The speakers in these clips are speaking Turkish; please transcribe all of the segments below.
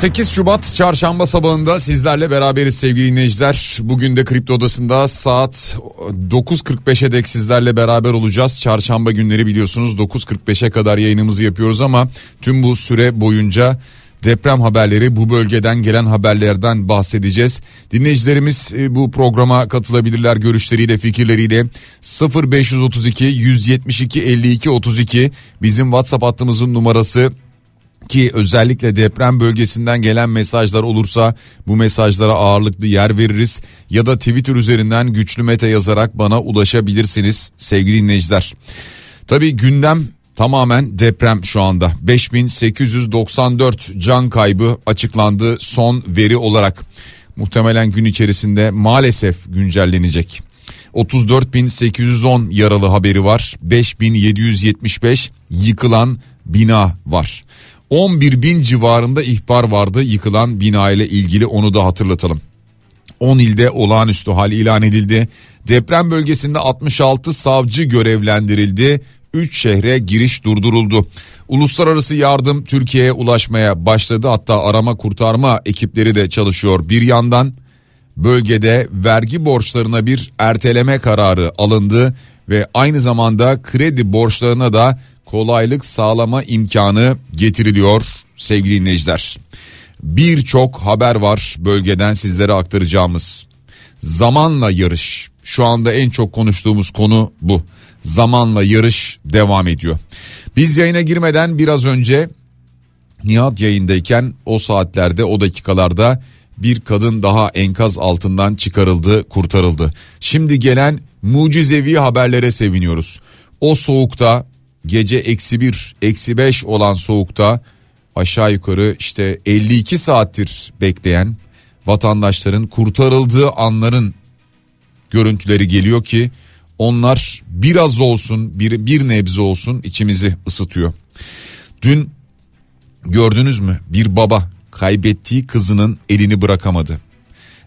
...8 Şubat çarşamba sabahında sizlerle beraberiz sevgili dinleyiciler. Bugün de Kripto Odası'nda saat 9.45'e dek sizlerle beraber olacağız. Çarşamba günleri biliyorsunuz 9.45'e kadar yayınımızı yapıyoruz ama... ...tüm bu süre boyunca deprem haberleri bu bölgeden gelen haberlerden bahsedeceğiz. Dinleyicilerimiz e, bu programa katılabilirler görüşleriyle fikirleriyle 0532 172 52 32 bizim WhatsApp hattımızın numarası ki özellikle deprem bölgesinden gelen mesajlar olursa bu mesajlara ağırlıklı yer veririz ya da Twitter üzerinden güçlü mete yazarak bana ulaşabilirsiniz sevgili dinleyiciler. Tabi gündem tamamen deprem şu anda 5894 can kaybı açıklandı son veri olarak muhtemelen gün içerisinde maalesef güncellenecek. 34.810 yaralı haberi var 5775 yıkılan bina var. 11 bin civarında ihbar vardı yıkılan bina ile ilgili onu da hatırlatalım. 10 ilde olağanüstü hal ilan edildi. Deprem bölgesinde 66 savcı görevlendirildi. 3 şehre giriş durduruldu. Uluslararası yardım Türkiye'ye ulaşmaya başladı. Hatta arama kurtarma ekipleri de çalışıyor. Bir yandan bölgede vergi borçlarına bir erteleme kararı alındı ve aynı zamanda kredi borçlarına da kolaylık sağlama imkanı getiriliyor sevgili dinleyiciler. Birçok haber var bölgeden sizlere aktaracağımız. Zamanla yarış. Şu anda en çok konuştuğumuz konu bu. Zamanla yarış devam ediyor. Biz yayına girmeden biraz önce Nihat yayındayken o saatlerde o dakikalarda bir kadın daha enkaz altından çıkarıldı, kurtarıldı. Şimdi gelen mucizevi haberlere seviniyoruz. O soğukta gece eksi bir, eksi beş olan soğukta aşağı yukarı işte 52 saattir bekleyen vatandaşların kurtarıldığı anların görüntüleri geliyor ki onlar biraz olsun bir, bir nebze olsun içimizi ısıtıyor. Dün gördünüz mü bir baba kaybettiği kızının elini bırakamadı.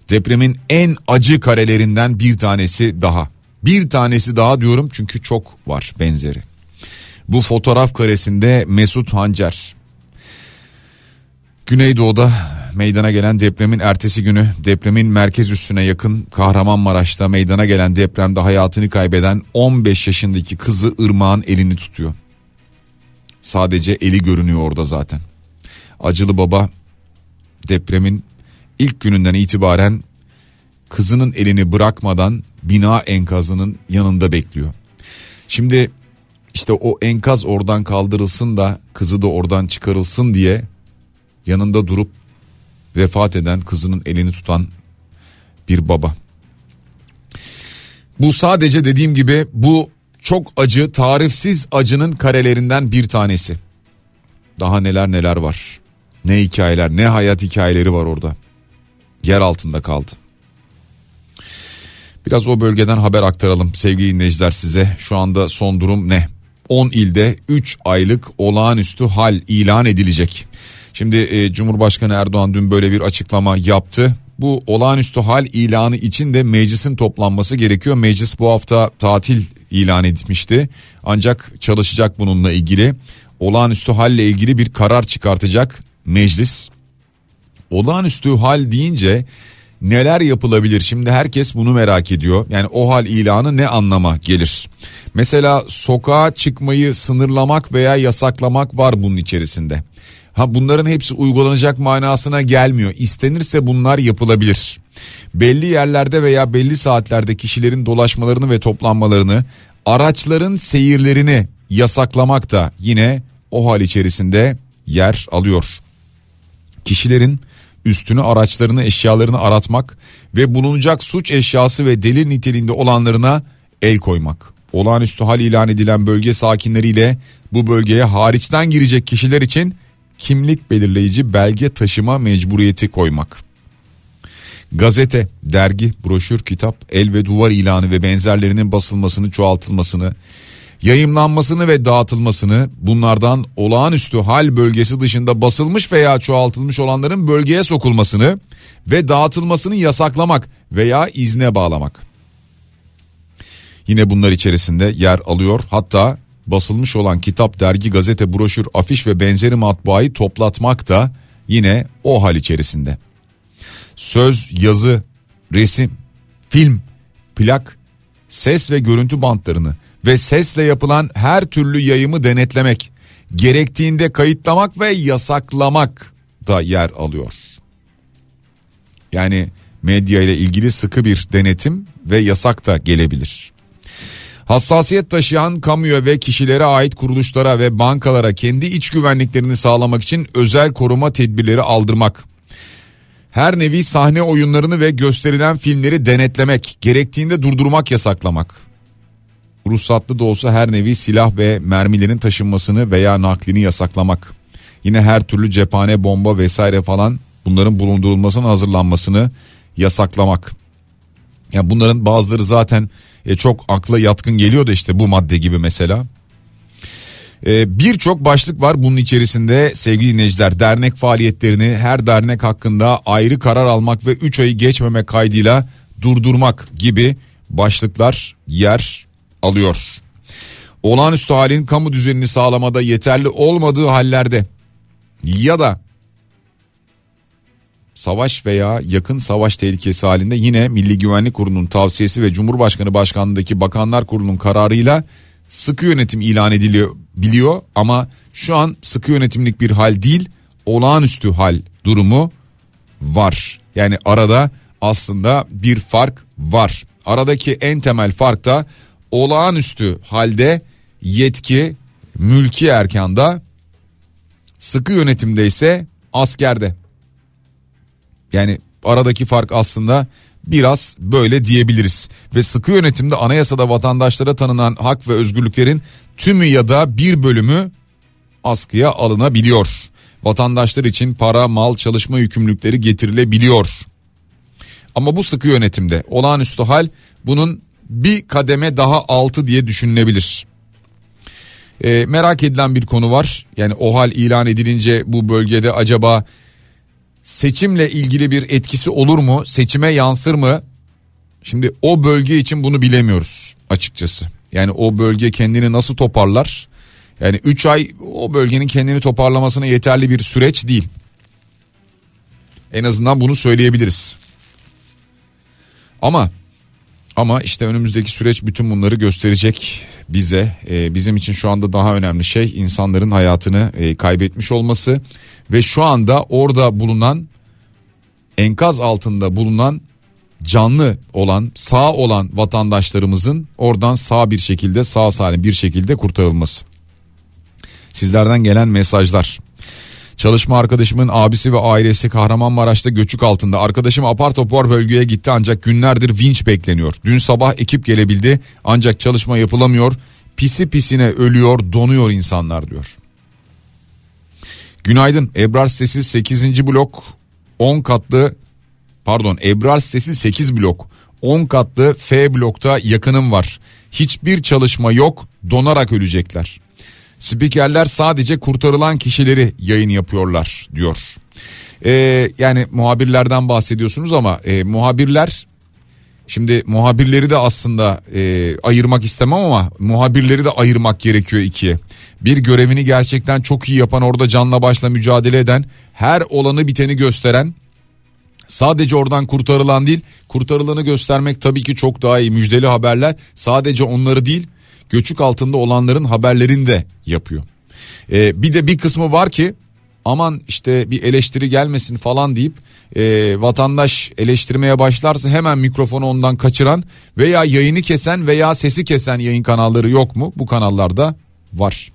Depremin en acı karelerinden bir tanesi daha. Bir tanesi daha diyorum çünkü çok var benzeri. Bu fotoğraf karesinde Mesut Hancer. Güneydoğu'da meydana gelen depremin ertesi günü depremin merkez üstüne yakın Kahramanmaraş'ta meydana gelen depremde hayatını kaybeden 15 yaşındaki kızı Irmak'ın elini tutuyor. Sadece eli görünüyor orada zaten. Acılı baba depremin ilk gününden itibaren kızının elini bırakmadan bina enkazının yanında bekliyor. Şimdi işte o enkaz oradan kaldırılsın da kızı da oradan çıkarılsın diye yanında durup vefat eden kızının elini tutan bir baba. Bu sadece dediğim gibi bu çok acı tarifsiz acının karelerinden bir tanesi. Daha neler neler var. Ne hikayeler ne hayat hikayeleri var orada. Yer altında kaldı. Biraz o bölgeden haber aktaralım sevgili dinleyiciler size. Şu anda son durum ne? 10 ilde 3 aylık olağanüstü hal ilan edilecek. Şimdi e, Cumhurbaşkanı Erdoğan dün böyle bir açıklama yaptı. Bu olağanüstü hal ilanı için de meclisin toplanması gerekiyor. Meclis bu hafta tatil ilan etmişti. Ancak çalışacak bununla ilgili. Olağanüstü halle ilgili bir karar çıkartacak meclis. Olağanüstü hal deyince neler yapılabilir? Şimdi herkes bunu merak ediyor. Yani o hal ilanı ne anlama gelir? Mesela sokağa çıkmayı sınırlamak veya yasaklamak var bunun içerisinde. Ha bunların hepsi uygulanacak manasına gelmiyor. İstenirse bunlar yapılabilir. Belli yerlerde veya belli saatlerde kişilerin dolaşmalarını ve toplanmalarını, araçların seyirlerini yasaklamak da yine o hal içerisinde yer alıyor. Kişilerin üstünü araçlarını eşyalarını aratmak ve bulunacak suç eşyası ve delil niteliğinde olanlarına el koymak. Olağanüstü hal ilan edilen bölge sakinleriyle bu bölgeye hariçten girecek kişiler için kimlik belirleyici belge taşıma mecburiyeti koymak. Gazete, dergi, broşür, kitap, el ve duvar ilanı ve benzerlerinin basılmasını, çoğaltılmasını, yayımlanmasını ve dağıtılmasını bunlardan olağanüstü hal bölgesi dışında basılmış veya çoğaltılmış olanların bölgeye sokulmasını ve dağıtılmasını yasaklamak veya izne bağlamak. Yine bunlar içerisinde yer alıyor. Hatta basılmış olan kitap, dergi, gazete, broşür, afiş ve benzeri matbaayı toplatmak da yine o hal içerisinde. Söz, yazı, resim, film, plak, ses ve görüntü bantlarını ve sesle yapılan her türlü yayımı denetlemek, gerektiğinde kayıtlamak ve yasaklamak da yer alıyor. Yani medya ile ilgili sıkı bir denetim ve yasak da gelebilir. Hassasiyet taşıyan kamuya ve kişilere ait kuruluşlara ve bankalara kendi iç güvenliklerini sağlamak için özel koruma tedbirleri aldırmak. Her nevi sahne oyunlarını ve gösterilen filmleri denetlemek, gerektiğinde durdurmak, yasaklamak. Ruhsatlı da olsa her nevi silah ve mermilerin taşınmasını veya naklini yasaklamak. Yine her türlü cephane, bomba vesaire falan bunların bulundurulmasının hazırlanmasını yasaklamak. Yani bunların bazıları zaten e, çok akla yatkın geliyor da işte bu madde gibi mesela. E, Birçok başlık var bunun içerisinde sevgili dinleyiciler. Dernek faaliyetlerini her dernek hakkında ayrı karar almak ve 3 ayı geçmeme kaydıyla durdurmak gibi başlıklar yer alıyor. Olağanüstü halin kamu düzenini sağlamada yeterli olmadığı hallerde ya da savaş veya yakın savaş tehlikesi halinde yine Milli Güvenlik Kurulu'nun tavsiyesi ve Cumhurbaşkanı Başkanlığındaki Bakanlar Kurulu'nun kararıyla sıkı yönetim ilan ediliyor biliyor ama şu an sıkı yönetimlik bir hal değil olağanüstü hal durumu var. Yani arada aslında bir fark var. Aradaki en temel fark da olağanüstü halde yetki mülki erkanda sıkı yönetimde ise askerde. Yani aradaki fark aslında biraz böyle diyebiliriz. Ve sıkı yönetimde anayasada vatandaşlara tanınan hak ve özgürlüklerin tümü ya da bir bölümü askıya alınabiliyor. Vatandaşlar için para, mal, çalışma yükümlülükleri getirilebiliyor. Ama bu sıkı yönetimde olağanüstü hal bunun bir kademe daha altı diye düşünülebilir. E, merak edilen bir konu var. Yani o hal ilan edilince bu bölgede acaba seçimle ilgili bir etkisi olur mu? Seçime yansır mı? Şimdi o bölge için bunu bilemiyoruz açıkçası. Yani o bölge kendini nasıl toparlar? Yani 3 ay o bölgenin kendini toparlamasına yeterli bir süreç değil. En azından bunu söyleyebiliriz. Ama ama işte önümüzdeki süreç bütün bunları gösterecek bize. Ee, bizim için şu anda daha önemli şey insanların hayatını e, kaybetmiş olması ve şu anda orada bulunan enkaz altında bulunan canlı olan sağ olan vatandaşlarımızın oradan sağ bir şekilde sağ salim bir şekilde kurtarılması. Sizlerden gelen mesajlar. Çalışma arkadaşımın abisi ve ailesi Kahramanmaraş'ta göçük altında. Arkadaşım apar topar bölgeye gitti ancak günlerdir vinç bekleniyor. Dün sabah ekip gelebildi ancak çalışma yapılamıyor. Pisi pisine ölüyor donuyor insanlar diyor. Günaydın Ebrar sitesi 8. blok 10 katlı pardon Ebrar sitesi 8 blok 10 katlı F blokta yakınım var. Hiçbir çalışma yok donarak ölecekler. Spikerler sadece kurtarılan kişileri yayın yapıyorlar diyor. Ee, yani muhabirlerden bahsediyorsunuz ama e, muhabirler şimdi muhabirleri de aslında e, ayırmak istemem ama muhabirleri de ayırmak gerekiyor ikiye. Bir görevini gerçekten çok iyi yapan orada canla başla mücadele eden her olanı biteni gösteren Sadece oradan kurtarılan değil kurtarılanı göstermek tabii ki çok daha iyi müjdeli haberler sadece onları değil göçük altında olanların haberlerini de yapıyor. Ee, bir de bir kısmı var ki aman işte bir eleştiri gelmesin falan deyip e, vatandaş eleştirmeye başlarsa hemen mikrofonu ondan kaçıran veya yayını kesen veya sesi kesen yayın kanalları yok mu? Bu kanallarda var.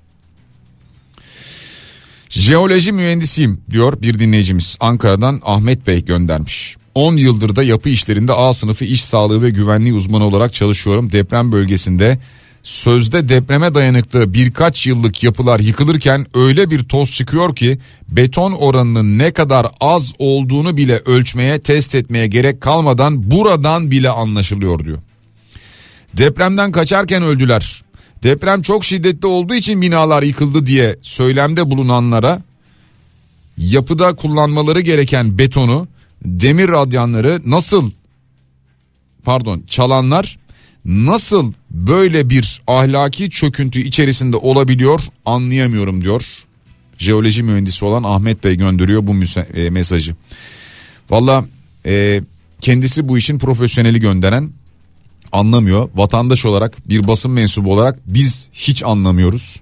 Jeoloji mühendisiyim diyor bir dinleyicimiz. Ankara'dan Ahmet Bey göndermiş. 10 yıldır da yapı işlerinde A sınıfı iş sağlığı ve güvenliği uzmanı olarak çalışıyorum. Deprem bölgesinde sözde depreme dayanıklı birkaç yıllık yapılar yıkılırken öyle bir toz çıkıyor ki beton oranının ne kadar az olduğunu bile ölçmeye test etmeye gerek kalmadan buradan bile anlaşılıyor diyor. Depremden kaçarken öldüler. Deprem çok şiddetli olduğu için binalar yıkıldı diye söylemde bulunanlara yapıda kullanmaları gereken betonu, demir radyanları nasıl pardon çalanlar nasıl böyle bir ahlaki çöküntü içerisinde olabiliyor anlayamıyorum diyor. Jeoloji mühendisi olan Ahmet Bey gönderiyor bu e, mesajı. Valla e, kendisi bu işin profesyoneli gönderen anlamıyor. Vatandaş olarak bir basın mensubu olarak biz hiç anlamıyoruz.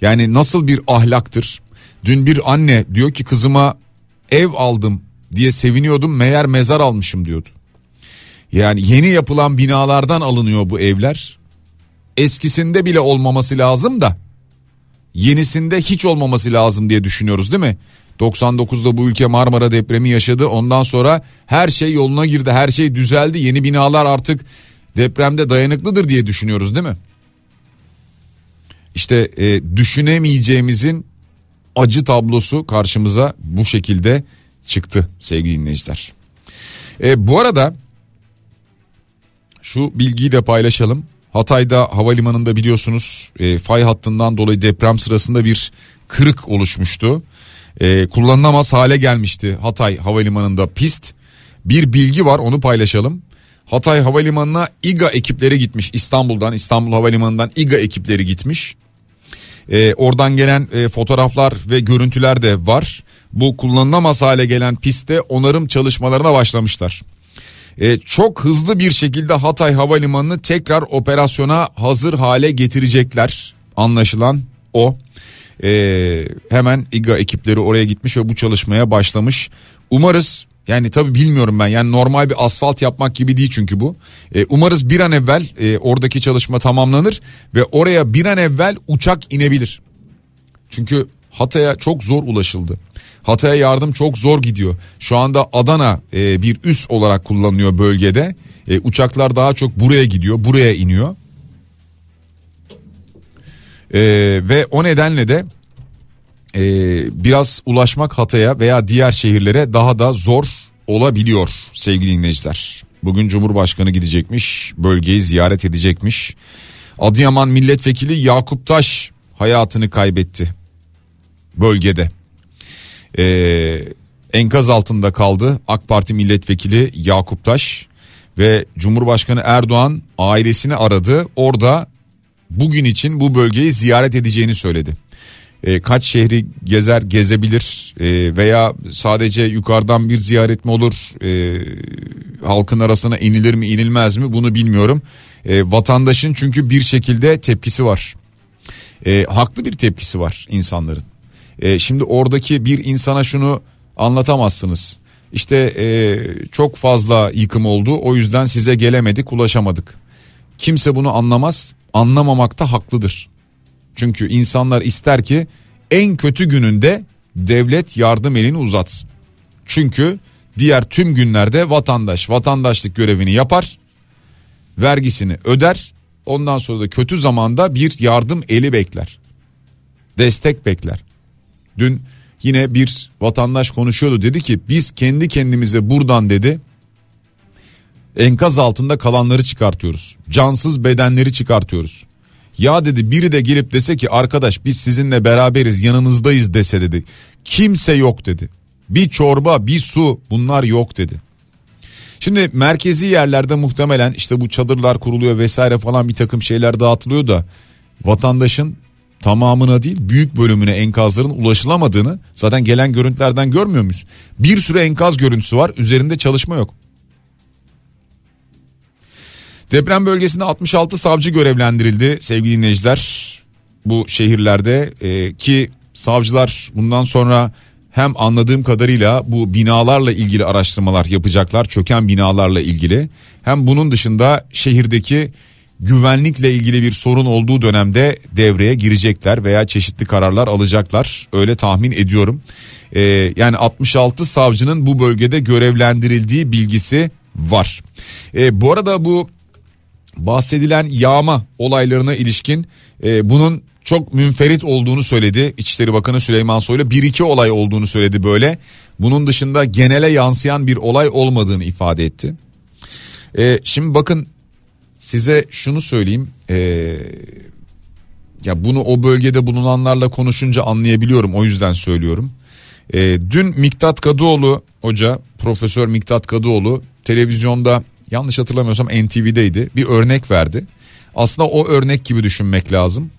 Yani nasıl bir ahlaktır? Dün bir anne diyor ki kızıma ev aldım diye seviniyordum meğer mezar almışım diyordu. Yani yeni yapılan binalardan alınıyor bu evler. Eskisinde bile olmaması lazım da yenisinde hiç olmaması lazım diye düşünüyoruz değil mi? 99'da bu ülke Marmara depremi yaşadı. Ondan sonra her şey yoluna girdi. Her şey düzeldi. Yeni binalar artık depremde dayanıklıdır diye düşünüyoruz değil mi? İşte e, düşünemeyeceğimizin acı tablosu karşımıza bu şekilde çıktı sevgili dinleyiciler. E, bu arada şu bilgiyi de paylaşalım. Hatay'da havalimanında biliyorsunuz e, fay hattından dolayı deprem sırasında bir kırık oluşmuştu. E, kullanılamaz hale gelmişti Hatay havalimanında pist. Bir bilgi var onu paylaşalım. Hatay Havalimanı'na İGA ekipleri gitmiş İstanbul'dan İstanbul Havalimanı'ndan İGA ekipleri gitmiş. E, oradan gelen e, fotoğraflar ve görüntüler de var. Bu kullanılamaz hale gelen pistte onarım çalışmalarına başlamışlar. E, çok hızlı bir şekilde Hatay Havalimanı'nı tekrar operasyona hazır hale getirecekler. Anlaşılan o. E, hemen İGA ekipleri oraya gitmiş ve bu çalışmaya başlamış. Umarız yani tabi bilmiyorum ben yani normal bir asfalt yapmak gibi değil çünkü bu. E, umarız bir an evvel e, oradaki çalışma tamamlanır ve oraya bir an evvel uçak inebilir. Çünkü Hatay'a çok zor ulaşıldı. Hatay'a yardım çok zor gidiyor. Şu anda Adana e, bir üs olarak kullanılıyor bölgede. E, uçaklar daha çok buraya gidiyor, buraya iniyor. E, ve o nedenle de e, biraz ulaşmak Hatay'a veya diğer şehirlere daha da zor olabiliyor sevgili dinleyiciler. Bugün Cumhurbaşkanı gidecekmiş, bölgeyi ziyaret edecekmiş. Adıyaman Milletvekili Yakup Taş hayatını kaybetti bölgede. Ee, enkaz altında kaldı AK Parti milletvekili Yakup Taş ve Cumhurbaşkanı Erdoğan ailesini aradı. Orada bugün için bu bölgeyi ziyaret edeceğini söyledi. E, kaç şehri gezer gezebilir e, veya sadece yukarıdan bir ziyaret mi olur e, halkın arasına inilir mi inilmez mi bunu bilmiyorum. E, vatandaşın çünkü bir şekilde tepkisi var. E, haklı bir tepkisi var insanların. E, şimdi oradaki bir insana şunu anlatamazsınız. İşte e, çok fazla yıkım oldu o yüzden size gelemedik ulaşamadık. Kimse bunu anlamaz anlamamakta haklıdır. Çünkü insanlar ister ki en kötü gününde devlet yardım elini uzatsın. Çünkü diğer tüm günlerde vatandaş vatandaşlık görevini yapar, vergisini öder. Ondan sonra da kötü zamanda bir yardım eli bekler. Destek bekler. Dün yine bir vatandaş konuşuyordu dedi ki biz kendi kendimize buradan dedi enkaz altında kalanları çıkartıyoruz. Cansız bedenleri çıkartıyoruz. Ya dedi biri de gelip dese ki arkadaş biz sizinle beraberiz yanınızdayız dese dedi. Kimse yok dedi. Bir çorba bir su bunlar yok dedi. Şimdi merkezi yerlerde muhtemelen işte bu çadırlar kuruluyor vesaire falan bir takım şeyler dağıtılıyor da vatandaşın tamamına değil büyük bölümüne enkazların ulaşılamadığını zaten gelen görüntülerden görmüyor muyuz? Bir sürü enkaz görüntüsü var üzerinde çalışma yok. Deprem bölgesinde 66 savcı görevlendirildi sevgili dinleyiciler. Bu şehirlerde e, ki savcılar bundan sonra hem anladığım kadarıyla bu binalarla ilgili araştırmalar yapacaklar. Çöken binalarla ilgili. Hem bunun dışında şehirdeki güvenlikle ilgili bir sorun olduğu dönemde devreye girecekler veya çeşitli kararlar alacaklar. Öyle tahmin ediyorum. Ee, yani 66 savcının bu bölgede görevlendirildiği bilgisi var. Ee, bu arada bu bahsedilen yağma olaylarına ilişkin e, bunun çok münferit olduğunu söyledi. İçişleri Bakanı Süleyman Soylu bir iki olay olduğunu söyledi böyle. Bunun dışında genele yansıyan bir olay olmadığını ifade etti. E, şimdi bakın size şunu söyleyeyim. E, ya bunu o bölgede bulunanlarla konuşunca anlayabiliyorum o yüzden söylüyorum. E, dün Miktat Kadıoğlu hoca Profesör Miktat Kadıoğlu televizyonda yanlış hatırlamıyorsam NTV'deydi bir örnek verdi. Aslında o örnek gibi düşünmek lazım.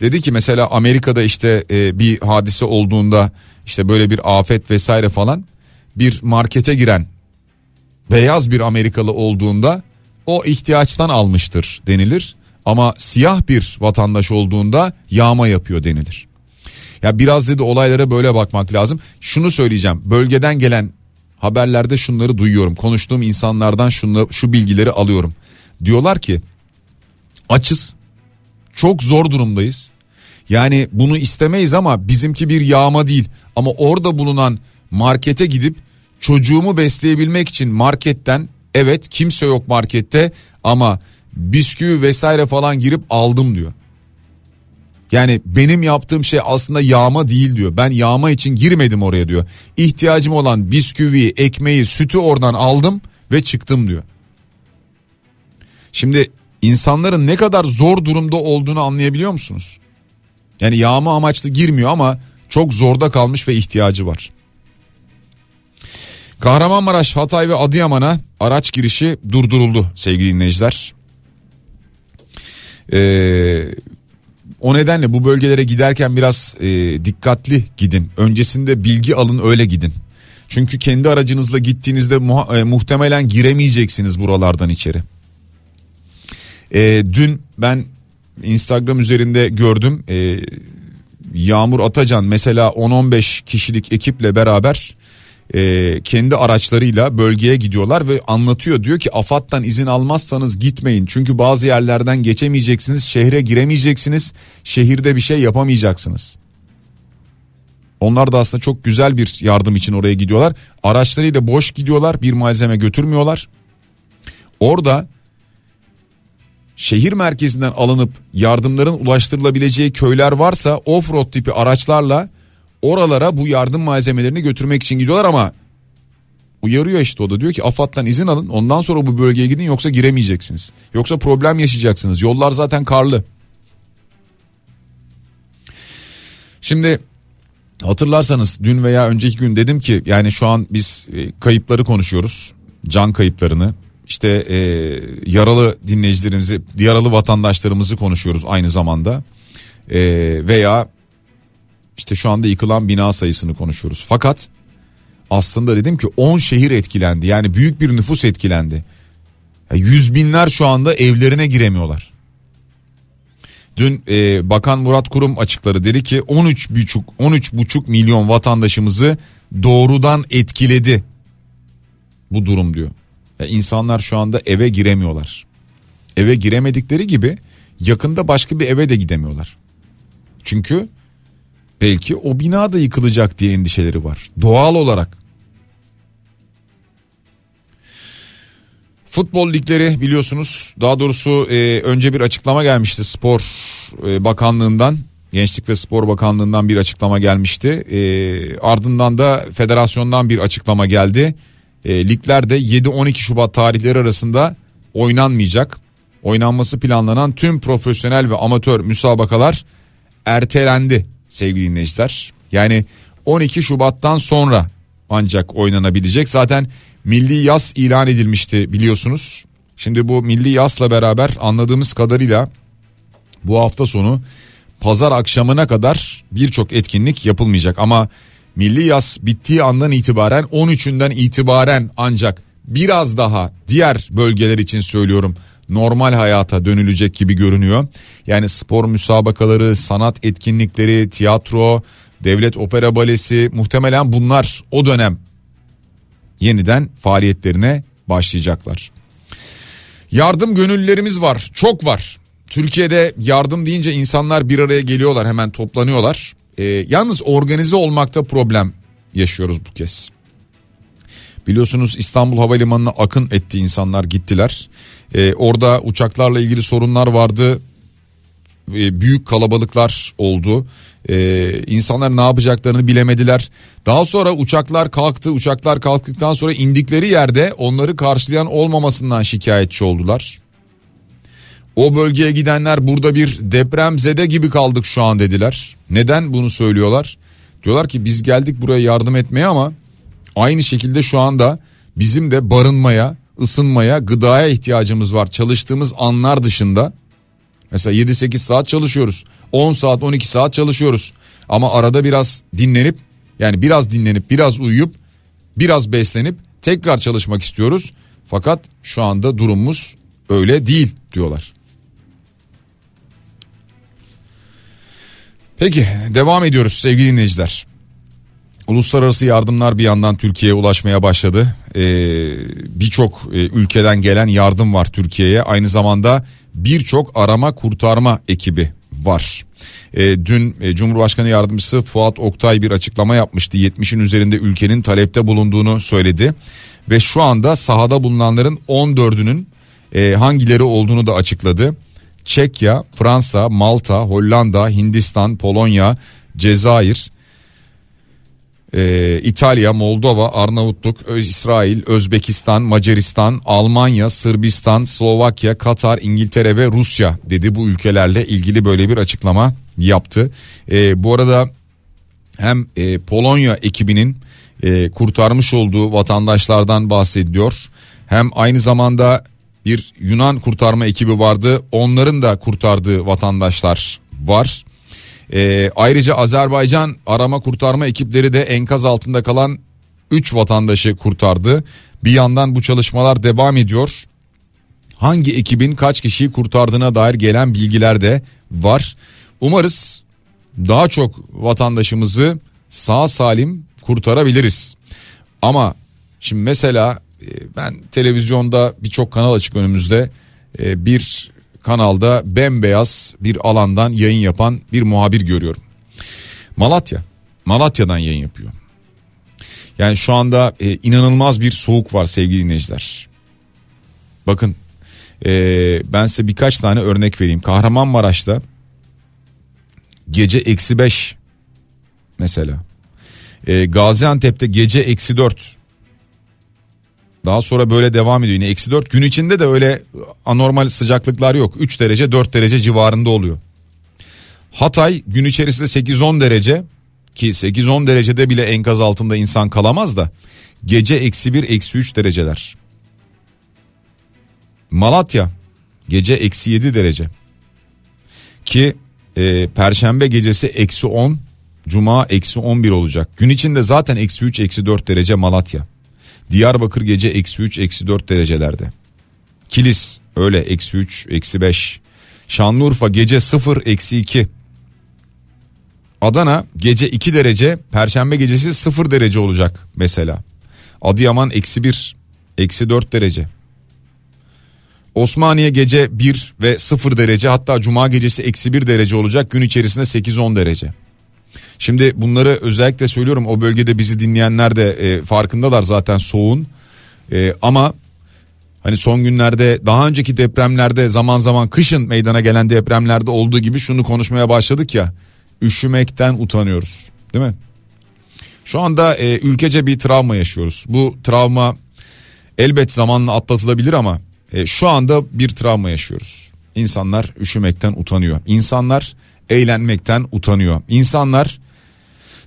Dedi ki mesela Amerika'da işte e, bir hadise olduğunda işte böyle bir afet vesaire falan bir markete giren beyaz bir Amerikalı olduğunda o ihtiyaçtan almıştır denilir. Ama siyah bir vatandaş olduğunda yağma yapıyor denilir. Ya biraz dedi olaylara böyle bakmak lazım. Şunu söyleyeceğim. Bölgeden gelen haberlerde şunları duyuyorum. Konuştuğum insanlardan şunu, şu bilgileri alıyorum. Diyorlar ki açız. Çok zor durumdayız. Yani bunu istemeyiz ama bizimki bir yağma değil. Ama orada bulunan markete gidip çocuğumu besleyebilmek için marketten evet kimse yok markette ama bisküvi vesaire falan girip aldım diyor. Yani benim yaptığım şey aslında yağma değil diyor. Ben yağma için girmedim oraya diyor. İhtiyacım olan bisküvi, ekmeği, sütü oradan aldım ve çıktım diyor. Şimdi insanların ne kadar zor durumda olduğunu anlayabiliyor musunuz? Yani yağma amaçlı girmiyor ama çok zorda kalmış ve ihtiyacı var. Kahramanmaraş, Hatay ve Adıyaman'a araç girişi durduruldu sevgili dinleyiciler. Ee, o nedenle bu bölgelere giderken biraz e, dikkatli gidin. Öncesinde bilgi alın öyle gidin. Çünkü kendi aracınızla gittiğinizde mu- e, muhtemelen giremeyeceksiniz buralardan içeri. E, dün ben Instagram üzerinde gördüm. E, Yağmur Atacan mesela 10-15 kişilik ekiple beraber e, kendi araçlarıyla bölgeye gidiyorlar ve anlatıyor diyor ki AFAD'dan izin almazsanız gitmeyin çünkü bazı yerlerden geçemeyeceksiniz şehre giremeyeceksiniz şehirde bir şey yapamayacaksınız. Onlar da aslında çok güzel bir yardım için oraya gidiyorlar araçlarıyla boş gidiyorlar bir malzeme götürmüyorlar. Orada şehir merkezinden alınıp yardımların ulaştırılabileceği köyler varsa off-road tipi araçlarla oralara bu yardım malzemelerini götürmek için gidiyorlar ama uyarıyor işte o da. Diyor ki AFAD'dan izin alın ondan sonra bu bölgeye gidin yoksa giremeyeceksiniz. Yoksa problem yaşayacaksınız. Yollar zaten karlı. Şimdi hatırlarsanız dün veya önceki gün dedim ki yani şu an biz e, kayıpları konuşuyoruz. Can kayıplarını. İşte e, yaralı dinleyicilerimizi yaralı vatandaşlarımızı konuşuyoruz aynı zamanda. E, veya işte şu anda yıkılan bina sayısını konuşuyoruz. Fakat aslında dedim ki 10 şehir etkilendi. Yani büyük bir nüfus etkilendi. Yüz binler şu anda evlerine giremiyorlar. Dün e, Bakan Murat Kurum açıkladı dedi ki 13 buçuk 13 buçuk milyon vatandaşımızı doğrudan etkiledi bu durum diyor. Yani insanlar şu anda eve giremiyorlar. Eve giremedikleri gibi yakında başka bir eve de gidemiyorlar. Çünkü Belki o bina da yıkılacak diye endişeleri var. Doğal olarak. Futbol ligleri biliyorsunuz daha doğrusu e, önce bir açıklama gelmişti spor e, bakanlığından Gençlik ve Spor Bakanlığından bir açıklama gelmişti. E, ardından da federasyondan bir açıklama geldi. E, liglerde 7-12 Şubat tarihleri arasında oynanmayacak. Oynanması planlanan tüm profesyonel ve amatör müsabakalar ertelendi sevgili dinleyiciler. Yani 12 Şubat'tan sonra ancak oynanabilecek. Zaten milli yaz ilan edilmişti biliyorsunuz. Şimdi bu milli yazla beraber anladığımız kadarıyla bu hafta sonu pazar akşamına kadar birçok etkinlik yapılmayacak ama milli yaz bittiği andan itibaren 13'ünden itibaren ancak biraz daha diğer bölgeler için söylüyorum normal hayata dönülecek gibi görünüyor. Yani spor müsabakaları, sanat etkinlikleri, tiyatro, devlet opera balesi muhtemelen bunlar o dönem yeniden faaliyetlerine başlayacaklar. Yardım gönüllülerimiz var, çok var. Türkiye'de yardım deyince insanlar bir araya geliyorlar, hemen toplanıyorlar. Ee, yalnız organize olmakta problem yaşıyoruz bu kez. Biliyorsunuz İstanbul Havalimanı'na akın etti insanlar gittiler. Ee, orada uçaklarla ilgili sorunlar vardı. Ee, büyük kalabalıklar oldu. Ee, insanlar ne yapacaklarını bilemediler. Daha sonra uçaklar kalktı. Uçaklar kalktıktan sonra indikleri yerde onları karşılayan olmamasından şikayetçi oldular. O bölgeye gidenler burada bir deprem zede gibi kaldık şu an dediler. Neden bunu söylüyorlar? Diyorlar ki biz geldik buraya yardım etmeye ama aynı şekilde şu anda bizim de barınmaya, ısınmaya, gıdaya ihtiyacımız var. Çalıştığımız anlar dışında mesela 7-8 saat çalışıyoruz. 10 saat 12 saat çalışıyoruz. Ama arada biraz dinlenip yani biraz dinlenip biraz uyuyup biraz beslenip tekrar çalışmak istiyoruz. Fakat şu anda durumumuz öyle değil diyorlar. Peki devam ediyoruz sevgili dinleyiciler. Uluslararası yardımlar bir yandan Türkiye'ye ulaşmaya başladı. Ee, birçok e, ülkeden gelen yardım var Türkiye'ye. Aynı zamanda birçok arama kurtarma ekibi var. E, dün Cumhurbaşkanı Yardımcısı Fuat Oktay bir açıklama yapmıştı. 70'in üzerinde ülkenin talepte bulunduğunu söyledi. Ve şu anda sahada bulunanların 14'ünün e, hangileri olduğunu da açıkladı. Çekya, Fransa, Malta, Hollanda, Hindistan, Polonya, Cezayir, e, İtalya, Moldova, Arnavutluk, Öz İsrail, Özbekistan, Macaristan, Almanya, Sırbistan, Slovakya, Katar, İngiltere ve Rusya dedi bu ülkelerle ilgili böyle bir açıklama yaptı. E, bu arada hem e, Polonya ekibinin e, kurtarmış olduğu vatandaşlardan bahsediyor. Hem aynı zamanda bir Yunan kurtarma ekibi vardı. Onların da kurtardığı vatandaşlar var. Ee, ayrıca Azerbaycan arama kurtarma ekipleri de enkaz altında kalan 3 vatandaşı kurtardı. Bir yandan bu çalışmalar devam ediyor. Hangi ekibin kaç kişiyi kurtardığına dair gelen bilgiler de var. Umarız daha çok vatandaşımızı sağ salim kurtarabiliriz. Ama şimdi mesela e, ben televizyonda birçok kanal açık önümüzde e, bir kanalda bembeyaz bir alandan yayın yapan bir muhabir görüyorum. Malatya. Malatya'dan yayın yapıyor. Yani şu anda e, inanılmaz bir soğuk var sevgili dinleyiciler. Bakın e, ben size birkaç tane örnek vereyim. Kahramanmaraş'ta gece eksi beş mesela. E, Gaziantep'te gece eksi dört. Daha sonra böyle devam ediyor yine eksi 4 gün içinde de öyle anormal sıcaklıklar yok 3 derece 4 derece civarında oluyor. Hatay gün içerisinde 8-10 derece ki 8-10 derecede bile enkaz altında insan kalamaz da gece eksi 1 eksi 3 dereceler. Malatya gece eksi 7 derece ki e, perşembe gecesi eksi 10 cuma eksi 11 olacak gün içinde zaten eksi 3 eksi 4 derece Malatya. Diyarbakır gece eksi 3 eksi 4 derecelerde. Kilis öyle eksi 3 eksi 5. Şanlıurfa gece 0 eksi 2. Adana gece 2 derece perşembe gecesi 0 derece olacak mesela. Adıyaman eksi 1 eksi 4 derece. Osmaniye gece 1 ve 0 derece hatta cuma gecesi eksi 1 derece olacak gün içerisinde 8-10 derece. Şimdi bunları özellikle söylüyorum o bölgede bizi dinleyenler de e, farkındalar zaten soğun. E, ama hani son günlerde daha önceki depremlerde zaman zaman kışın meydana gelen depremlerde olduğu gibi şunu konuşmaya başladık ya. Üşümekten utanıyoruz değil mi? Şu anda e, ülkece bir travma yaşıyoruz. Bu travma elbet zamanla atlatılabilir ama e, şu anda bir travma yaşıyoruz. İnsanlar üşümekten utanıyor. İnsanlar eğlenmekten utanıyor. İnsanlar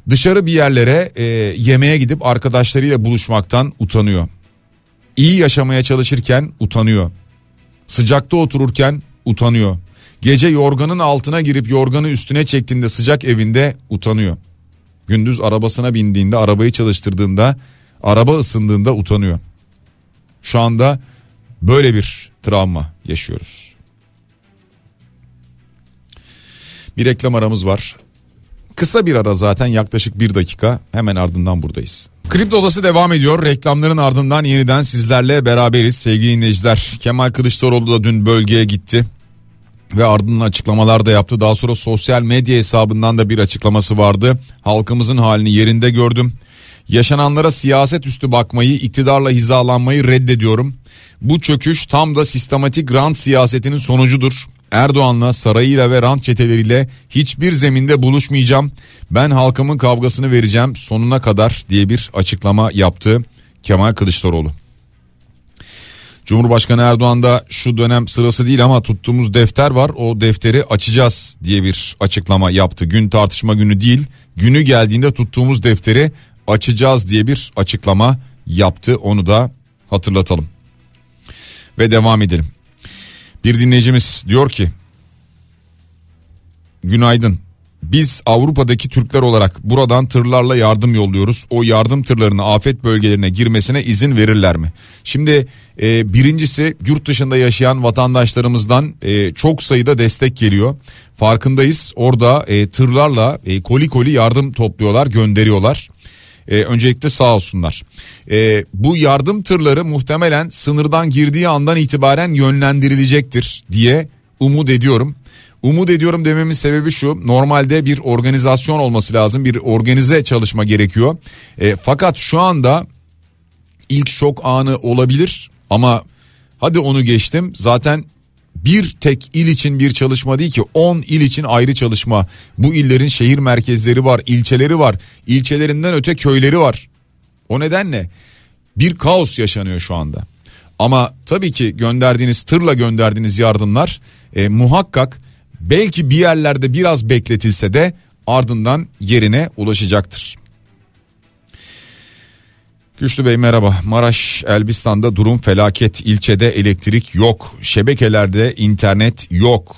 dışarı bir yerlere e, yemeğe gidip arkadaşlarıyla buluşmaktan utanıyor. İyi yaşamaya çalışırken utanıyor. Sıcakta otururken utanıyor. Gece yorganın altına girip yorganı üstüne çektiğinde sıcak evinde utanıyor. Gündüz arabasına bindiğinde, arabayı çalıştırdığında, araba ısındığında utanıyor. Şu anda böyle bir travma yaşıyoruz. Bir reklam aramız var. Kısa bir ara zaten yaklaşık bir dakika hemen ardından buradayız. Kripto Odası devam ediyor. Reklamların ardından yeniden sizlerle beraberiz sevgili dinleyiciler. Kemal Kılıçdaroğlu da dün bölgeye gitti ve ardından açıklamalar da yaptı. Daha sonra sosyal medya hesabından da bir açıklaması vardı. Halkımızın halini yerinde gördüm. Yaşananlara siyaset üstü bakmayı, iktidarla hizalanmayı reddediyorum. Bu çöküş tam da sistematik rant siyasetinin sonucudur. Erdoğan'la sarayıyla ve rant çeteleriyle hiçbir zeminde buluşmayacağım. Ben halkımın kavgasını vereceğim sonuna kadar diye bir açıklama yaptı Kemal Kılıçdaroğlu. Cumhurbaşkanı Erdoğan da şu dönem sırası değil ama tuttuğumuz defter var o defteri açacağız diye bir açıklama yaptı. Gün tartışma günü değil günü geldiğinde tuttuğumuz defteri açacağız diye bir açıklama yaptı onu da hatırlatalım. Ve devam edelim. Bir dinleyicimiz diyor ki Günaydın. Biz Avrupa'daki Türkler olarak buradan tırlarla yardım yolluyoruz. O yardım tırlarının afet bölgelerine girmesine izin verirler mi? Şimdi e, birincisi yurt dışında yaşayan vatandaşlarımızdan e, çok sayıda destek geliyor. Farkındayız. Orada e, tırlarla e, koli koli yardım topluyorlar, gönderiyorlar. E, öncelikle sağ olsunlar. E, bu yardım tırları muhtemelen sınırdan girdiği andan itibaren yönlendirilecektir diye umut ediyorum. Umut ediyorum dememin sebebi şu normalde bir organizasyon olması lazım bir organize çalışma gerekiyor. E, fakat şu anda ilk şok anı olabilir ama hadi onu geçtim zaten bir tek il için bir çalışma değil ki 10 il için ayrı çalışma. Bu illerin şehir merkezleri var, ilçeleri var, ilçelerinden öte köyleri var. O nedenle bir kaos yaşanıyor şu anda. Ama tabii ki gönderdiğiniz tırla gönderdiğiniz yardımlar e, muhakkak belki bir yerlerde biraz bekletilse de ardından yerine ulaşacaktır. Güçlü Bey merhaba. Maraş Elbistan'da durum felaket. İlçede elektrik yok. Şebekelerde internet yok.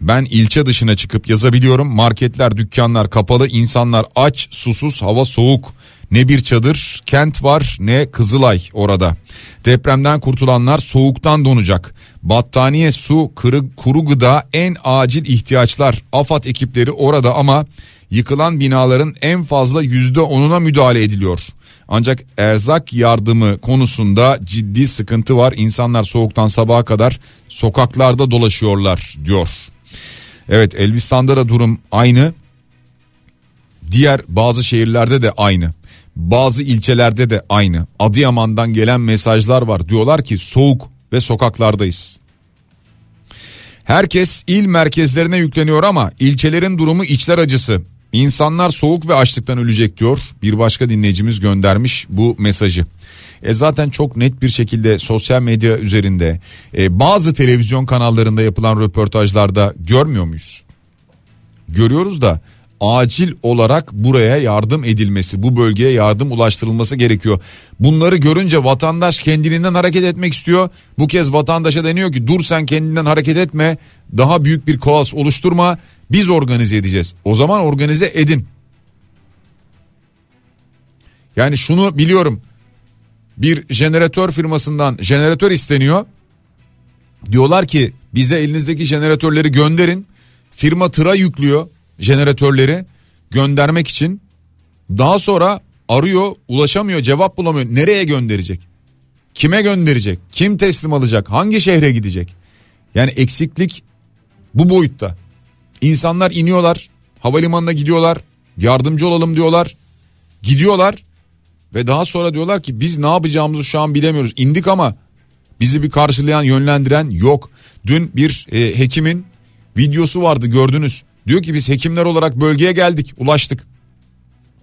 Ben ilçe dışına çıkıp yazabiliyorum. Marketler, dükkanlar kapalı, insanlar aç, susuz, hava soğuk. Ne bir çadır, kent var ne Kızılay orada. Depremden kurtulanlar soğuktan donacak. Battaniye, su, kırı, kuru gıda en acil ihtiyaçlar. AFAD ekipleri orada ama yıkılan binaların en fazla yüzde onuna müdahale ediliyor. Ancak erzak yardımı konusunda ciddi sıkıntı var. İnsanlar soğuktan sabaha kadar sokaklarda dolaşıyorlar diyor. Evet Elbistan'da da durum aynı. Diğer bazı şehirlerde de aynı. Bazı ilçelerde de aynı. Adıyaman'dan gelen mesajlar var. Diyorlar ki soğuk ve sokaklardayız. Herkes il merkezlerine yükleniyor ama ilçelerin durumu içler acısı. İnsanlar soğuk ve açlıktan ölecek diyor. Bir başka dinleyicimiz göndermiş bu mesajı. E zaten çok net bir şekilde sosyal medya üzerinde e, bazı televizyon kanallarında yapılan röportajlarda görmüyor muyuz? Görüyoruz da acil olarak buraya yardım edilmesi, bu bölgeye yardım ulaştırılması gerekiyor. Bunları görünce vatandaş kendinden hareket etmek istiyor. Bu kez vatandaşa deniyor ki dur sen kendinden hareket etme, daha büyük bir koas oluşturma. Biz organize edeceğiz. O zaman organize edin. Yani şunu biliyorum. Bir jeneratör firmasından jeneratör isteniyor. Diyorlar ki bize elinizdeki jeneratörleri gönderin. Firma tıra yüklüyor jeneratörleri göndermek için. Daha sonra arıyor, ulaşamıyor, cevap bulamıyor. Nereye gönderecek? Kime gönderecek? Kim teslim alacak? Hangi şehre gidecek? Yani eksiklik bu boyutta. İnsanlar iniyorlar, havalimanına gidiyorlar, yardımcı olalım diyorlar. Gidiyorlar ve daha sonra diyorlar ki biz ne yapacağımızı şu an bilemiyoruz. İndik ama bizi bir karşılayan, yönlendiren yok. Dün bir e, hekimin videosu vardı gördünüz. Diyor ki biz hekimler olarak bölgeye geldik, ulaştık.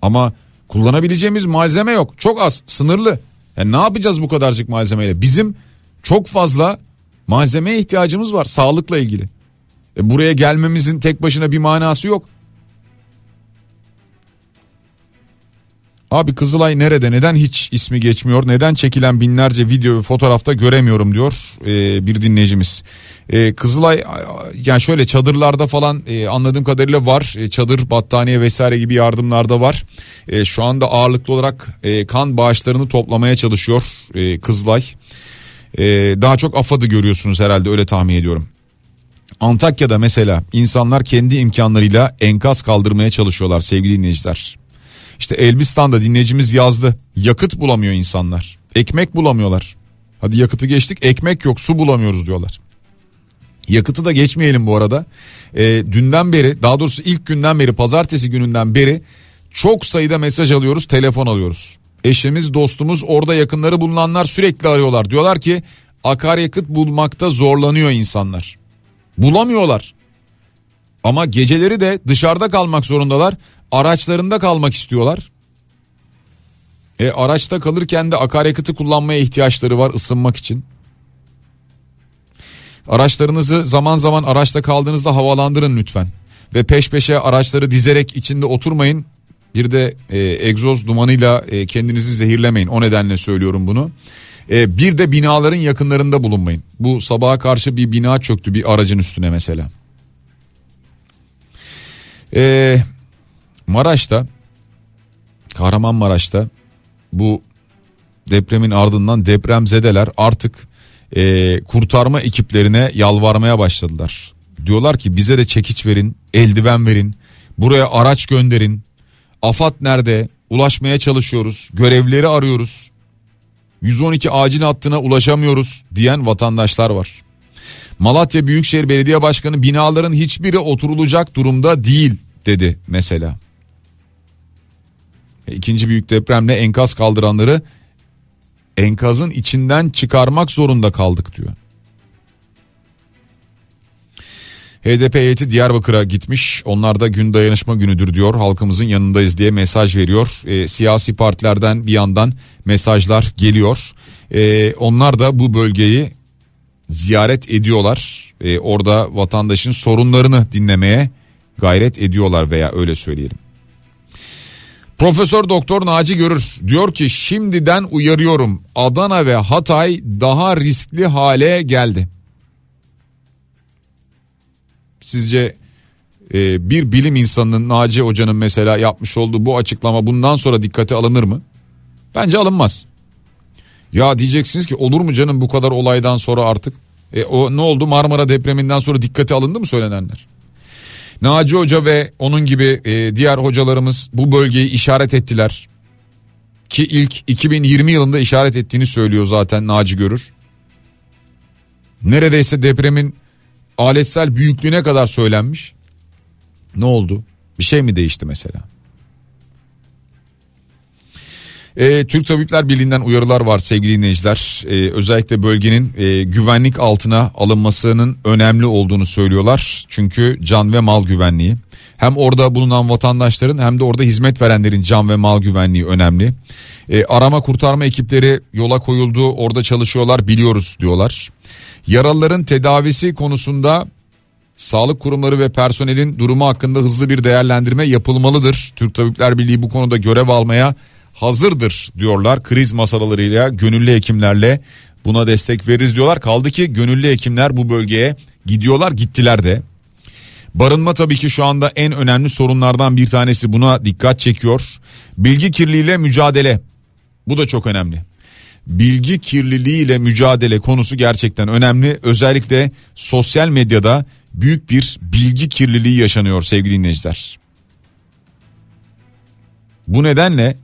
Ama kullanabileceğimiz malzeme yok. Çok az, sınırlı. Yani ne yapacağız bu kadarcık malzemeyle? Bizim çok fazla malzemeye ihtiyacımız var sağlıkla ilgili. E buraya gelmemizin tek başına bir manası yok. Abi Kızılay nerede neden hiç ismi geçmiyor neden çekilen binlerce video ve fotoğrafta göremiyorum diyor ee, bir dinleyicimiz. Ee, Kızılay yani şöyle çadırlarda falan e, anladığım kadarıyla var e, çadır battaniye vesaire gibi yardımlarda var. E, şu anda ağırlıklı olarak e, kan bağışlarını toplamaya çalışıyor e, Kızılay. E, daha çok AFAD'ı görüyorsunuz herhalde öyle tahmin ediyorum. Antakya'da mesela insanlar kendi imkanlarıyla enkaz kaldırmaya çalışıyorlar sevgili dinleyiciler. İşte Elbistan'da dinleyicimiz yazdı. Yakıt bulamıyor insanlar. Ekmek bulamıyorlar. Hadi yakıtı geçtik ekmek yok su bulamıyoruz diyorlar. Yakıtı da geçmeyelim bu arada. E, dünden beri daha doğrusu ilk günden beri pazartesi gününden beri Çok sayıda mesaj alıyoruz, telefon alıyoruz. Eşimiz, dostumuz, orada yakınları bulunanlar sürekli arıyorlar. Diyorlar ki akaryakıt bulmakta zorlanıyor insanlar. Bulamıyorlar. Ama geceleri de dışarıda kalmak zorundalar. Araçlarında kalmak istiyorlar. E araçta kalırken de akaryakıtı kullanmaya ihtiyaçları var ısınmak için. Araçlarınızı zaman zaman araçta kaldığınızda havalandırın lütfen. Ve peş peşe araçları dizerek içinde oturmayın. Bir de e, egzoz dumanıyla e, kendinizi zehirlemeyin. O nedenle söylüyorum bunu. E, bir de binaların yakınlarında bulunmayın. Bu sabaha karşı bir bina çöktü bir aracın üstüne mesela. E, Maraş'ta Kahramanmaraş'ta bu depremin ardından depremzedeler artık e, kurtarma ekiplerine yalvarmaya başladılar. Diyorlar ki bize de çekiç verin, eldiven verin, buraya araç gönderin. AFAD nerede? Ulaşmaya çalışıyoruz. Görevleri arıyoruz. 112 acil hattına ulaşamıyoruz diyen vatandaşlar var. Malatya Büyükşehir Belediye Başkanı binaların hiçbiri oturulacak durumda değil dedi mesela. E, ikinci büyük depremle enkaz kaldıranları enkazın içinden çıkarmak zorunda kaldık diyor. HDP heyeti Diyarbakır'a gitmiş. Onlar da gün dayanışma günüdür diyor. Halkımızın yanındayız diye mesaj veriyor. E, siyasi partilerden bir yandan mesajlar geliyor. E, onlar da bu bölgeyi ziyaret ediyorlar. E, orada vatandaşın sorunlarını dinlemeye gayret ediyorlar veya öyle söyleyelim. Profesör Doktor Naci Görür diyor ki şimdiden uyarıyorum Adana ve Hatay daha riskli hale geldi. Sizce e, bir bilim insanının Naci Hoca'nın mesela yapmış olduğu bu açıklama bundan sonra dikkate alınır mı? Bence alınmaz. Ya diyeceksiniz ki olur mu canım bu kadar olaydan sonra artık? E, o ne oldu Marmara depreminden sonra dikkate alındı mı söylenenler? Naci Hoca ve onun gibi e, diğer hocalarımız bu bölgeyi işaret ettiler. Ki ilk 2020 yılında işaret ettiğini söylüyor zaten Naci Görür. Neredeyse depremin aletsel büyüklüğüne kadar söylenmiş. Ne oldu? Bir şey mi değişti mesela? E, Türk Tabipler Birliği'nden uyarılar var sevgili dinleyiciler. E, özellikle bölgenin e, güvenlik altına alınmasının önemli olduğunu söylüyorlar. Çünkü can ve mal güvenliği. Hem orada bulunan vatandaşların hem de orada hizmet verenlerin can ve mal güvenliği önemli. E, arama kurtarma ekipleri yola koyuldu orada çalışıyorlar biliyoruz diyorlar. Yaralıların tedavisi konusunda sağlık kurumları ve personelin durumu hakkında hızlı bir değerlendirme yapılmalıdır. Türk Tabipler Birliği bu konuda görev almaya hazırdır diyorlar. Kriz masalarıyla, gönüllü hekimlerle buna destek veririz diyorlar. Kaldı ki gönüllü hekimler bu bölgeye gidiyorlar, gittiler de. Barınma tabii ki şu anda en önemli sorunlardan bir tanesi buna dikkat çekiyor. Bilgi kirliliğiyle mücadele. Bu da çok önemli. Bilgi kirliliğiyle mücadele konusu gerçekten önemli. Özellikle sosyal medyada büyük bir bilgi kirliliği yaşanıyor sevgili dinleyiciler. Bu nedenle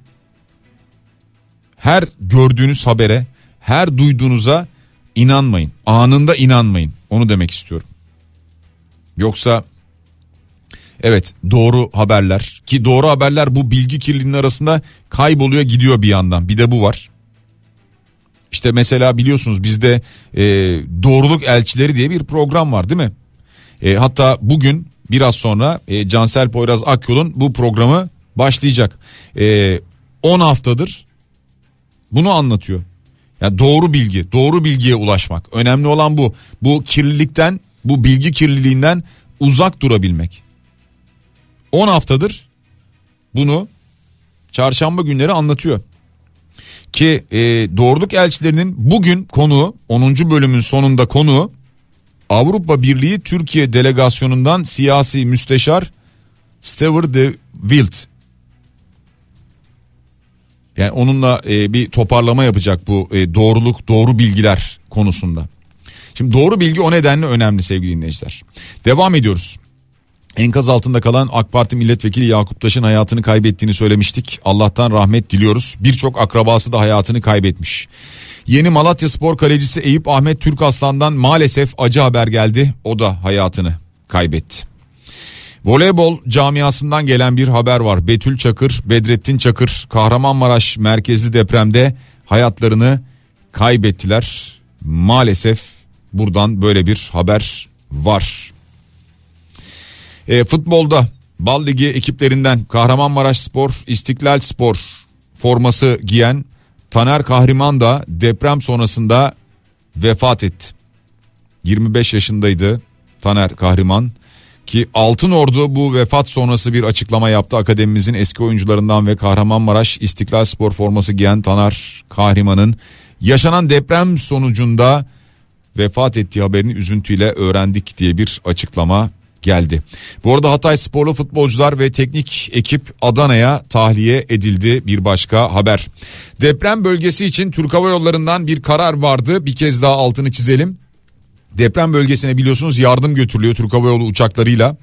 her gördüğünüz habere, her duyduğunuza inanmayın. Anında inanmayın. Onu demek istiyorum. Yoksa evet doğru haberler ki doğru haberler bu bilgi kirliliğinin arasında kayboluyor gidiyor bir yandan. Bir de bu var. İşte mesela biliyorsunuz bizde e, doğruluk elçileri diye bir program var değil mi? E, hatta bugün biraz sonra e, Cansel Poyraz Akyol'un bu programı başlayacak. E, 10 haftadır bunu anlatıyor. Yani doğru bilgi, doğru bilgiye ulaşmak. Önemli olan bu. Bu kirlilikten, bu bilgi kirliliğinden uzak durabilmek. 10 haftadır bunu çarşamba günleri anlatıyor. Ki e, doğruluk elçilerinin bugün konu 10. bölümün sonunda konu Avrupa Birliği Türkiye delegasyonundan siyasi müsteşar Stever de Wild yani onunla e, bir toparlama yapacak bu e, doğruluk, doğru bilgiler konusunda. Şimdi doğru bilgi o nedenle önemli sevgili dinleyiciler. Devam ediyoruz. Enkaz altında kalan AK Parti milletvekili Yakup Taş'ın hayatını kaybettiğini söylemiştik. Allah'tan rahmet diliyoruz. Birçok akrabası da hayatını kaybetmiş. Yeni Malatya Spor kalecisi Eyüp Ahmet Türk Aslan'dan maalesef acı haber geldi. O da hayatını kaybetti. Voleybol camiasından gelen bir haber var. Betül Çakır, Bedrettin Çakır Kahramanmaraş merkezli depremde hayatlarını kaybettiler. Maalesef buradan böyle bir haber var. E, futbolda Bal Ligi ekiplerinden Kahramanmaraş Spor, İstiklal Spor forması giyen Taner Kahriman da deprem sonrasında vefat etti. 25 yaşındaydı Taner Kahriman ki Altın Ordu bu vefat sonrası bir açıklama yaptı. Akademimizin eski oyuncularından ve Kahramanmaraş İstiklal Spor forması giyen Taner Kahriman'ın yaşanan deprem sonucunda vefat ettiği haberini üzüntüyle öğrendik diye bir açıklama geldi. Bu arada Hatay sporlu futbolcular ve teknik ekip Adana'ya tahliye edildi bir başka haber. Deprem bölgesi için Türk Hava Yolları'ndan bir karar vardı bir kez daha altını çizelim. Deprem bölgesine biliyorsunuz yardım götürülüyor Türk Hava Yolu uçaklarıyla.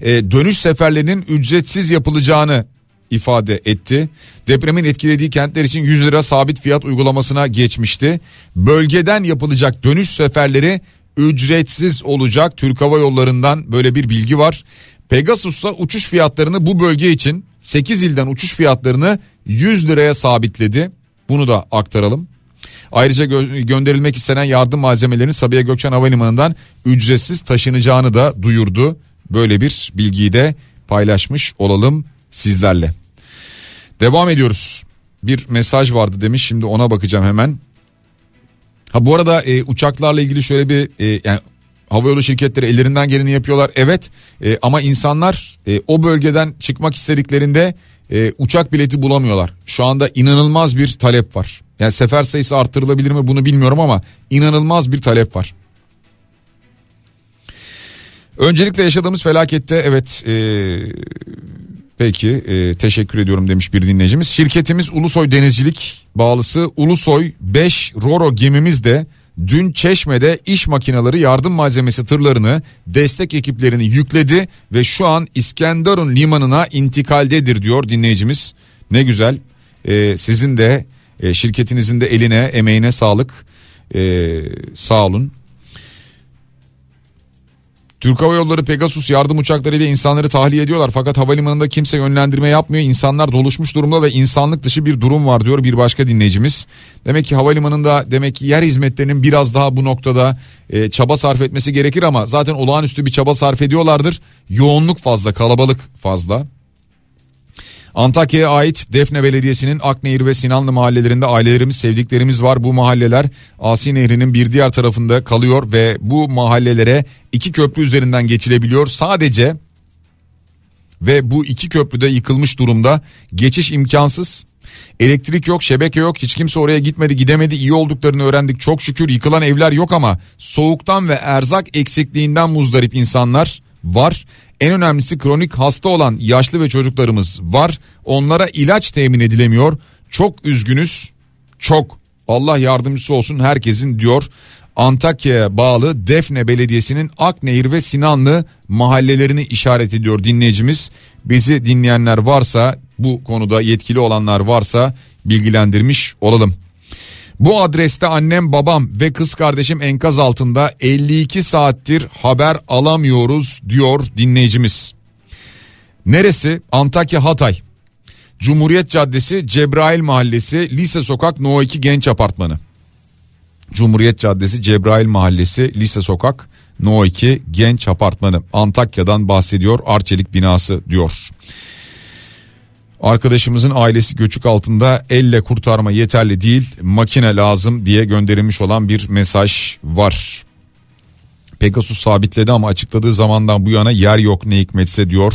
Ee, dönüş seferlerinin ücretsiz yapılacağını ifade etti. Depremin etkilediği kentler için 100 lira sabit fiyat uygulamasına geçmişti. Bölgeden yapılacak dönüş seferleri ücretsiz olacak. Türk Hava Yolları'ndan böyle bir bilgi var. Pegasus'ta uçuş fiyatlarını bu bölge için 8 ilden uçuş fiyatlarını 100 liraya sabitledi. Bunu da aktaralım. Ayrıca gö- gönderilmek istenen yardım malzemelerinin Sabiha Gökçen Havalimanı'ndan ücretsiz taşınacağını da duyurdu. Böyle bir bilgiyi de paylaşmış olalım sizlerle. Devam ediyoruz. Bir mesaj vardı demiş şimdi ona bakacağım hemen. Ha bu arada e, uçaklarla ilgili şöyle bir e, yani havayolu şirketleri ellerinden geleni yapıyorlar evet e, ama insanlar e, o bölgeden çıkmak istediklerinde e, uçak bileti bulamıyorlar. Şu anda inanılmaz bir talep var. Yani sefer sayısı arttırılabilir mi bunu bilmiyorum ama inanılmaz bir talep var. Öncelikle yaşadığımız felakette evet e, peki e, teşekkür ediyorum demiş bir dinleyicimiz. Şirketimiz Ulusoy Denizcilik bağlısı Ulusoy 5 Roro gemimiz de dün Çeşme'de iş makineleri yardım malzemesi tırlarını destek ekiplerini yükledi ve şu an İskenderun limanına intikaldedir diyor dinleyicimiz. Ne güzel e, sizin de e, şirketinizin de eline emeğine sağlık e, sağ olun. Türk Hava Yolları Pegasus yardım uçaklarıyla insanları tahliye ediyorlar fakat havalimanında kimse yönlendirme yapmıyor. İnsanlar doluşmuş durumda ve insanlık dışı bir durum var diyor bir başka dinleyicimiz. Demek ki havalimanında demek ki yer hizmetlerinin biraz daha bu noktada e, çaba sarf etmesi gerekir ama zaten olağanüstü bir çaba sarf ediyorlardır. Yoğunluk fazla, kalabalık fazla. Antakya'ya ait Defne Belediyesi'nin Aknehir ve Sinanlı mahallelerinde ailelerimiz sevdiklerimiz var. Bu mahalleler Asi Nehri'nin bir diğer tarafında kalıyor ve bu mahallelere iki köprü üzerinden geçilebiliyor. Sadece ve bu iki köprüde yıkılmış durumda geçiş imkansız. Elektrik yok, şebeke yok. Hiç kimse oraya gitmedi, gidemedi. İyi olduklarını öğrendik. Çok şükür yıkılan evler yok ama soğuktan ve erzak eksikliğinden muzdarip insanlar var. En önemlisi kronik hasta olan yaşlı ve çocuklarımız var. Onlara ilaç temin edilemiyor. Çok üzgünüz. Çok. Allah yardımcısı olsun herkesin diyor. Antakya'ya bağlı Defne Belediyesi'nin Aknehir ve Sinanlı mahallelerini işaret ediyor dinleyicimiz. Bizi dinleyenler varsa bu konuda yetkili olanlar varsa bilgilendirmiş olalım. Bu adreste annem babam ve kız kardeşim enkaz altında 52 saattir haber alamıyoruz diyor dinleyicimiz. Neresi? Antakya Hatay. Cumhuriyet Caddesi Cebrail Mahallesi Lise Sokak No 2 Genç Apartmanı. Cumhuriyet Caddesi Cebrail Mahallesi Lise Sokak No 2 Genç Apartmanı Antakya'dan bahsediyor Arçelik binası diyor. Arkadaşımızın ailesi göçük altında elle kurtarma yeterli değil makine lazım diye gönderilmiş olan bir mesaj var. Pegasus sabitledi ama açıkladığı zamandan bu yana yer yok ne hikmetse diyor.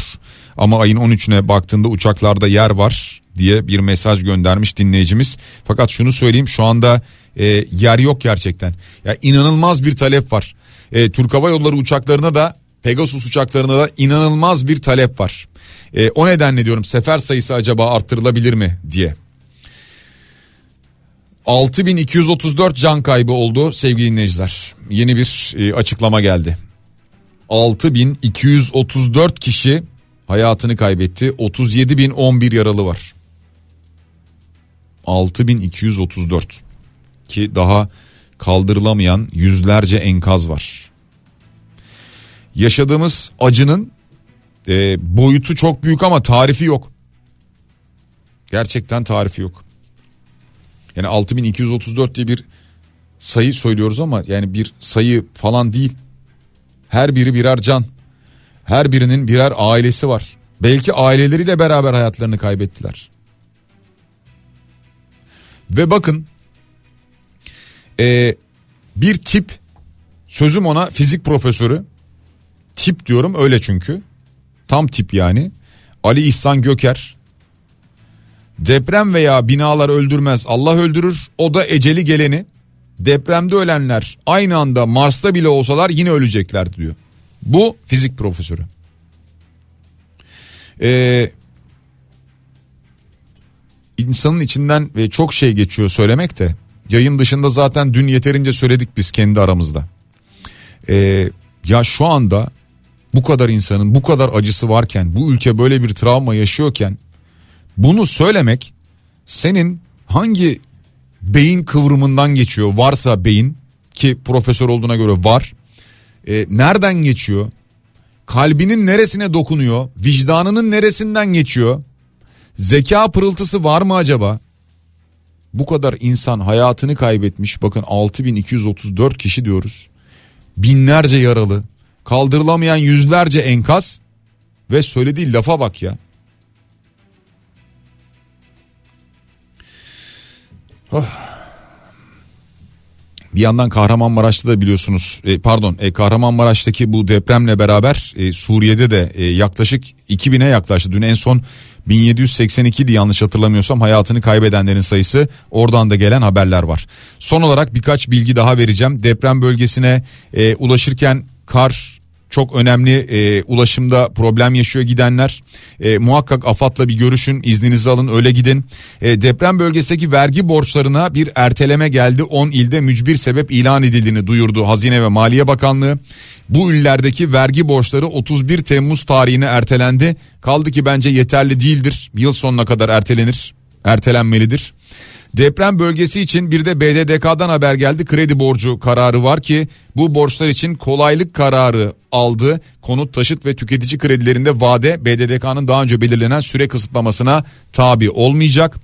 Ama ayın 13'üne baktığında uçaklarda yer var diye bir mesaj göndermiş dinleyicimiz. Fakat şunu söyleyeyim şu anda e, yer yok gerçekten. Ya inanılmaz bir talep var. E, Türk Hava Yolları uçaklarına da Pegasus uçaklarına da inanılmaz bir talep var. E, o nedenle diyorum sefer sayısı acaba arttırılabilir mi diye. 6234 can kaybı oldu sevgili dinleyiciler. Yeni bir e, açıklama geldi. 6234 kişi hayatını kaybetti. 37011 yaralı var. 6234 ki daha kaldırılamayan yüzlerce enkaz var. Yaşadığımız acının e, boyutu çok büyük ama tarifi yok. Gerçekten tarifi yok. Yani 6234 diye bir sayı söylüyoruz ama yani bir sayı falan değil. Her biri birer can. Her birinin birer ailesi var. Belki aileleriyle beraber hayatlarını kaybettiler. Ve bakın e, bir tip sözüm ona fizik profesörü tip diyorum öyle çünkü tam tip yani Ali İhsan Göker deprem veya binalar öldürmez Allah öldürür o da eceli geleni depremde ölenler aynı anda Mars'ta bile olsalar yine ölecekler diyor. Bu fizik profesörü. Ee, insanın içinden ve çok şey geçiyor söylemek de yayın dışında zaten dün yeterince söyledik biz kendi aramızda. Ee, ya şu anda bu kadar insanın bu kadar acısı varken bu ülke böyle bir travma yaşıyorken bunu söylemek senin hangi beyin kıvrımından geçiyor? Varsa beyin ki profesör olduğuna göre var. E, nereden geçiyor? Kalbinin neresine dokunuyor? Vicdanının neresinden geçiyor? Zeka pırıltısı var mı acaba? Bu kadar insan hayatını kaybetmiş. Bakın 6234 kişi diyoruz. Binlerce yaralı kaldırılamayan yüzlerce enkaz ve söylediği lafa bak ya Oh. Bir yandan Kahramanmaraş'ta da biliyorsunuz e, pardon e, Kahramanmaraş'taki bu depremle beraber e, Suriye'de de e, yaklaşık 2000'e yaklaştı. Dün en son 1782'di yanlış hatırlamıyorsam hayatını kaybedenlerin sayısı oradan da gelen haberler var. Son olarak birkaç bilgi daha vereceğim. Deprem bölgesine e, ulaşırken kar çok önemli e, ulaşımda problem yaşıyor gidenler. E, muhakkak AFAD'la bir görüşün izninizi alın öyle gidin. E, deprem bölgesindeki vergi borçlarına bir erteleme geldi. 10 ilde mücbir sebep ilan edildiğini duyurdu Hazine ve Maliye Bakanlığı. Bu illerdeki vergi borçları 31 Temmuz tarihine ertelendi. Kaldı ki bence yeterli değildir. Yıl sonuna kadar ertelenir ertelenmelidir Deprem bölgesi için bir de BDDK'dan haber geldi. Kredi borcu kararı var ki bu borçlar için kolaylık kararı aldı. Konut, taşıt ve tüketici kredilerinde vade BDDK'nın daha önce belirlenen süre kısıtlamasına tabi olmayacak.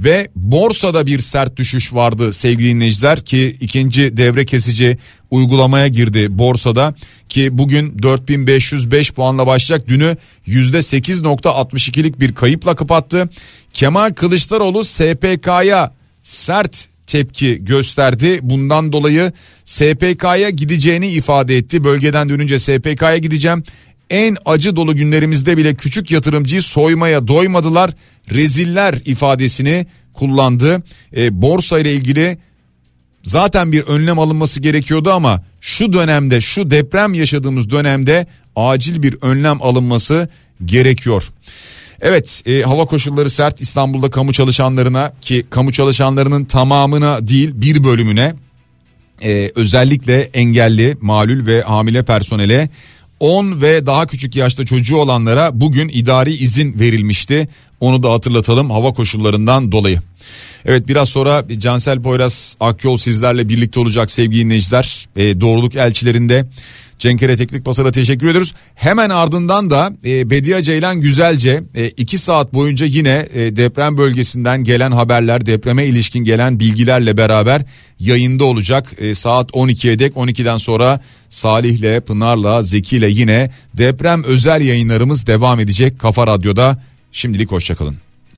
Ve borsada bir sert düşüş vardı sevgili dinleyiciler ki ikinci devre kesici uygulamaya girdi borsada ki bugün 4505 puanla başlayacak dünü %8.62'lik bir kayıpla kapattı. Kemal Kılıçdaroğlu SPK'ya sert tepki gösterdi. Bundan dolayı SPK'ya gideceğini ifade etti. Bölgeden dönünce SPK'ya gideceğim. En acı dolu günlerimizde bile küçük yatırımcıyı soymaya doymadılar. Reziller ifadesini kullandı. E, borsa ile ilgili zaten bir önlem alınması gerekiyordu ama şu dönemde şu deprem yaşadığımız dönemde acil bir önlem alınması gerekiyor. Evet e, hava koşulları sert İstanbul'da kamu çalışanlarına ki kamu çalışanlarının tamamına değil bir bölümüne e, özellikle engelli, malul ve hamile personele 10 ve daha küçük yaşta çocuğu olanlara bugün idari izin verilmişti. Onu da hatırlatalım hava koşullarından dolayı. Evet biraz sonra Cansel Poyraz Akyol sizlerle birlikte olacak sevgili dinleyiciler. E, doğruluk elçilerinde Cenkere Teknik Pasar'a teşekkür ediyoruz. Hemen ardından da e, Bediye Ceylan Güzelce 2 e, saat boyunca yine e, deprem bölgesinden gelen haberler, depreme ilişkin gelen bilgilerle beraber yayında olacak. E, saat 12'ye dek 12'den sonra Salih'le, Pınar'la, Zeki'yle yine deprem özel yayınlarımız devam edecek Kafa Radyo'da. Şimdilik hoşçakalın.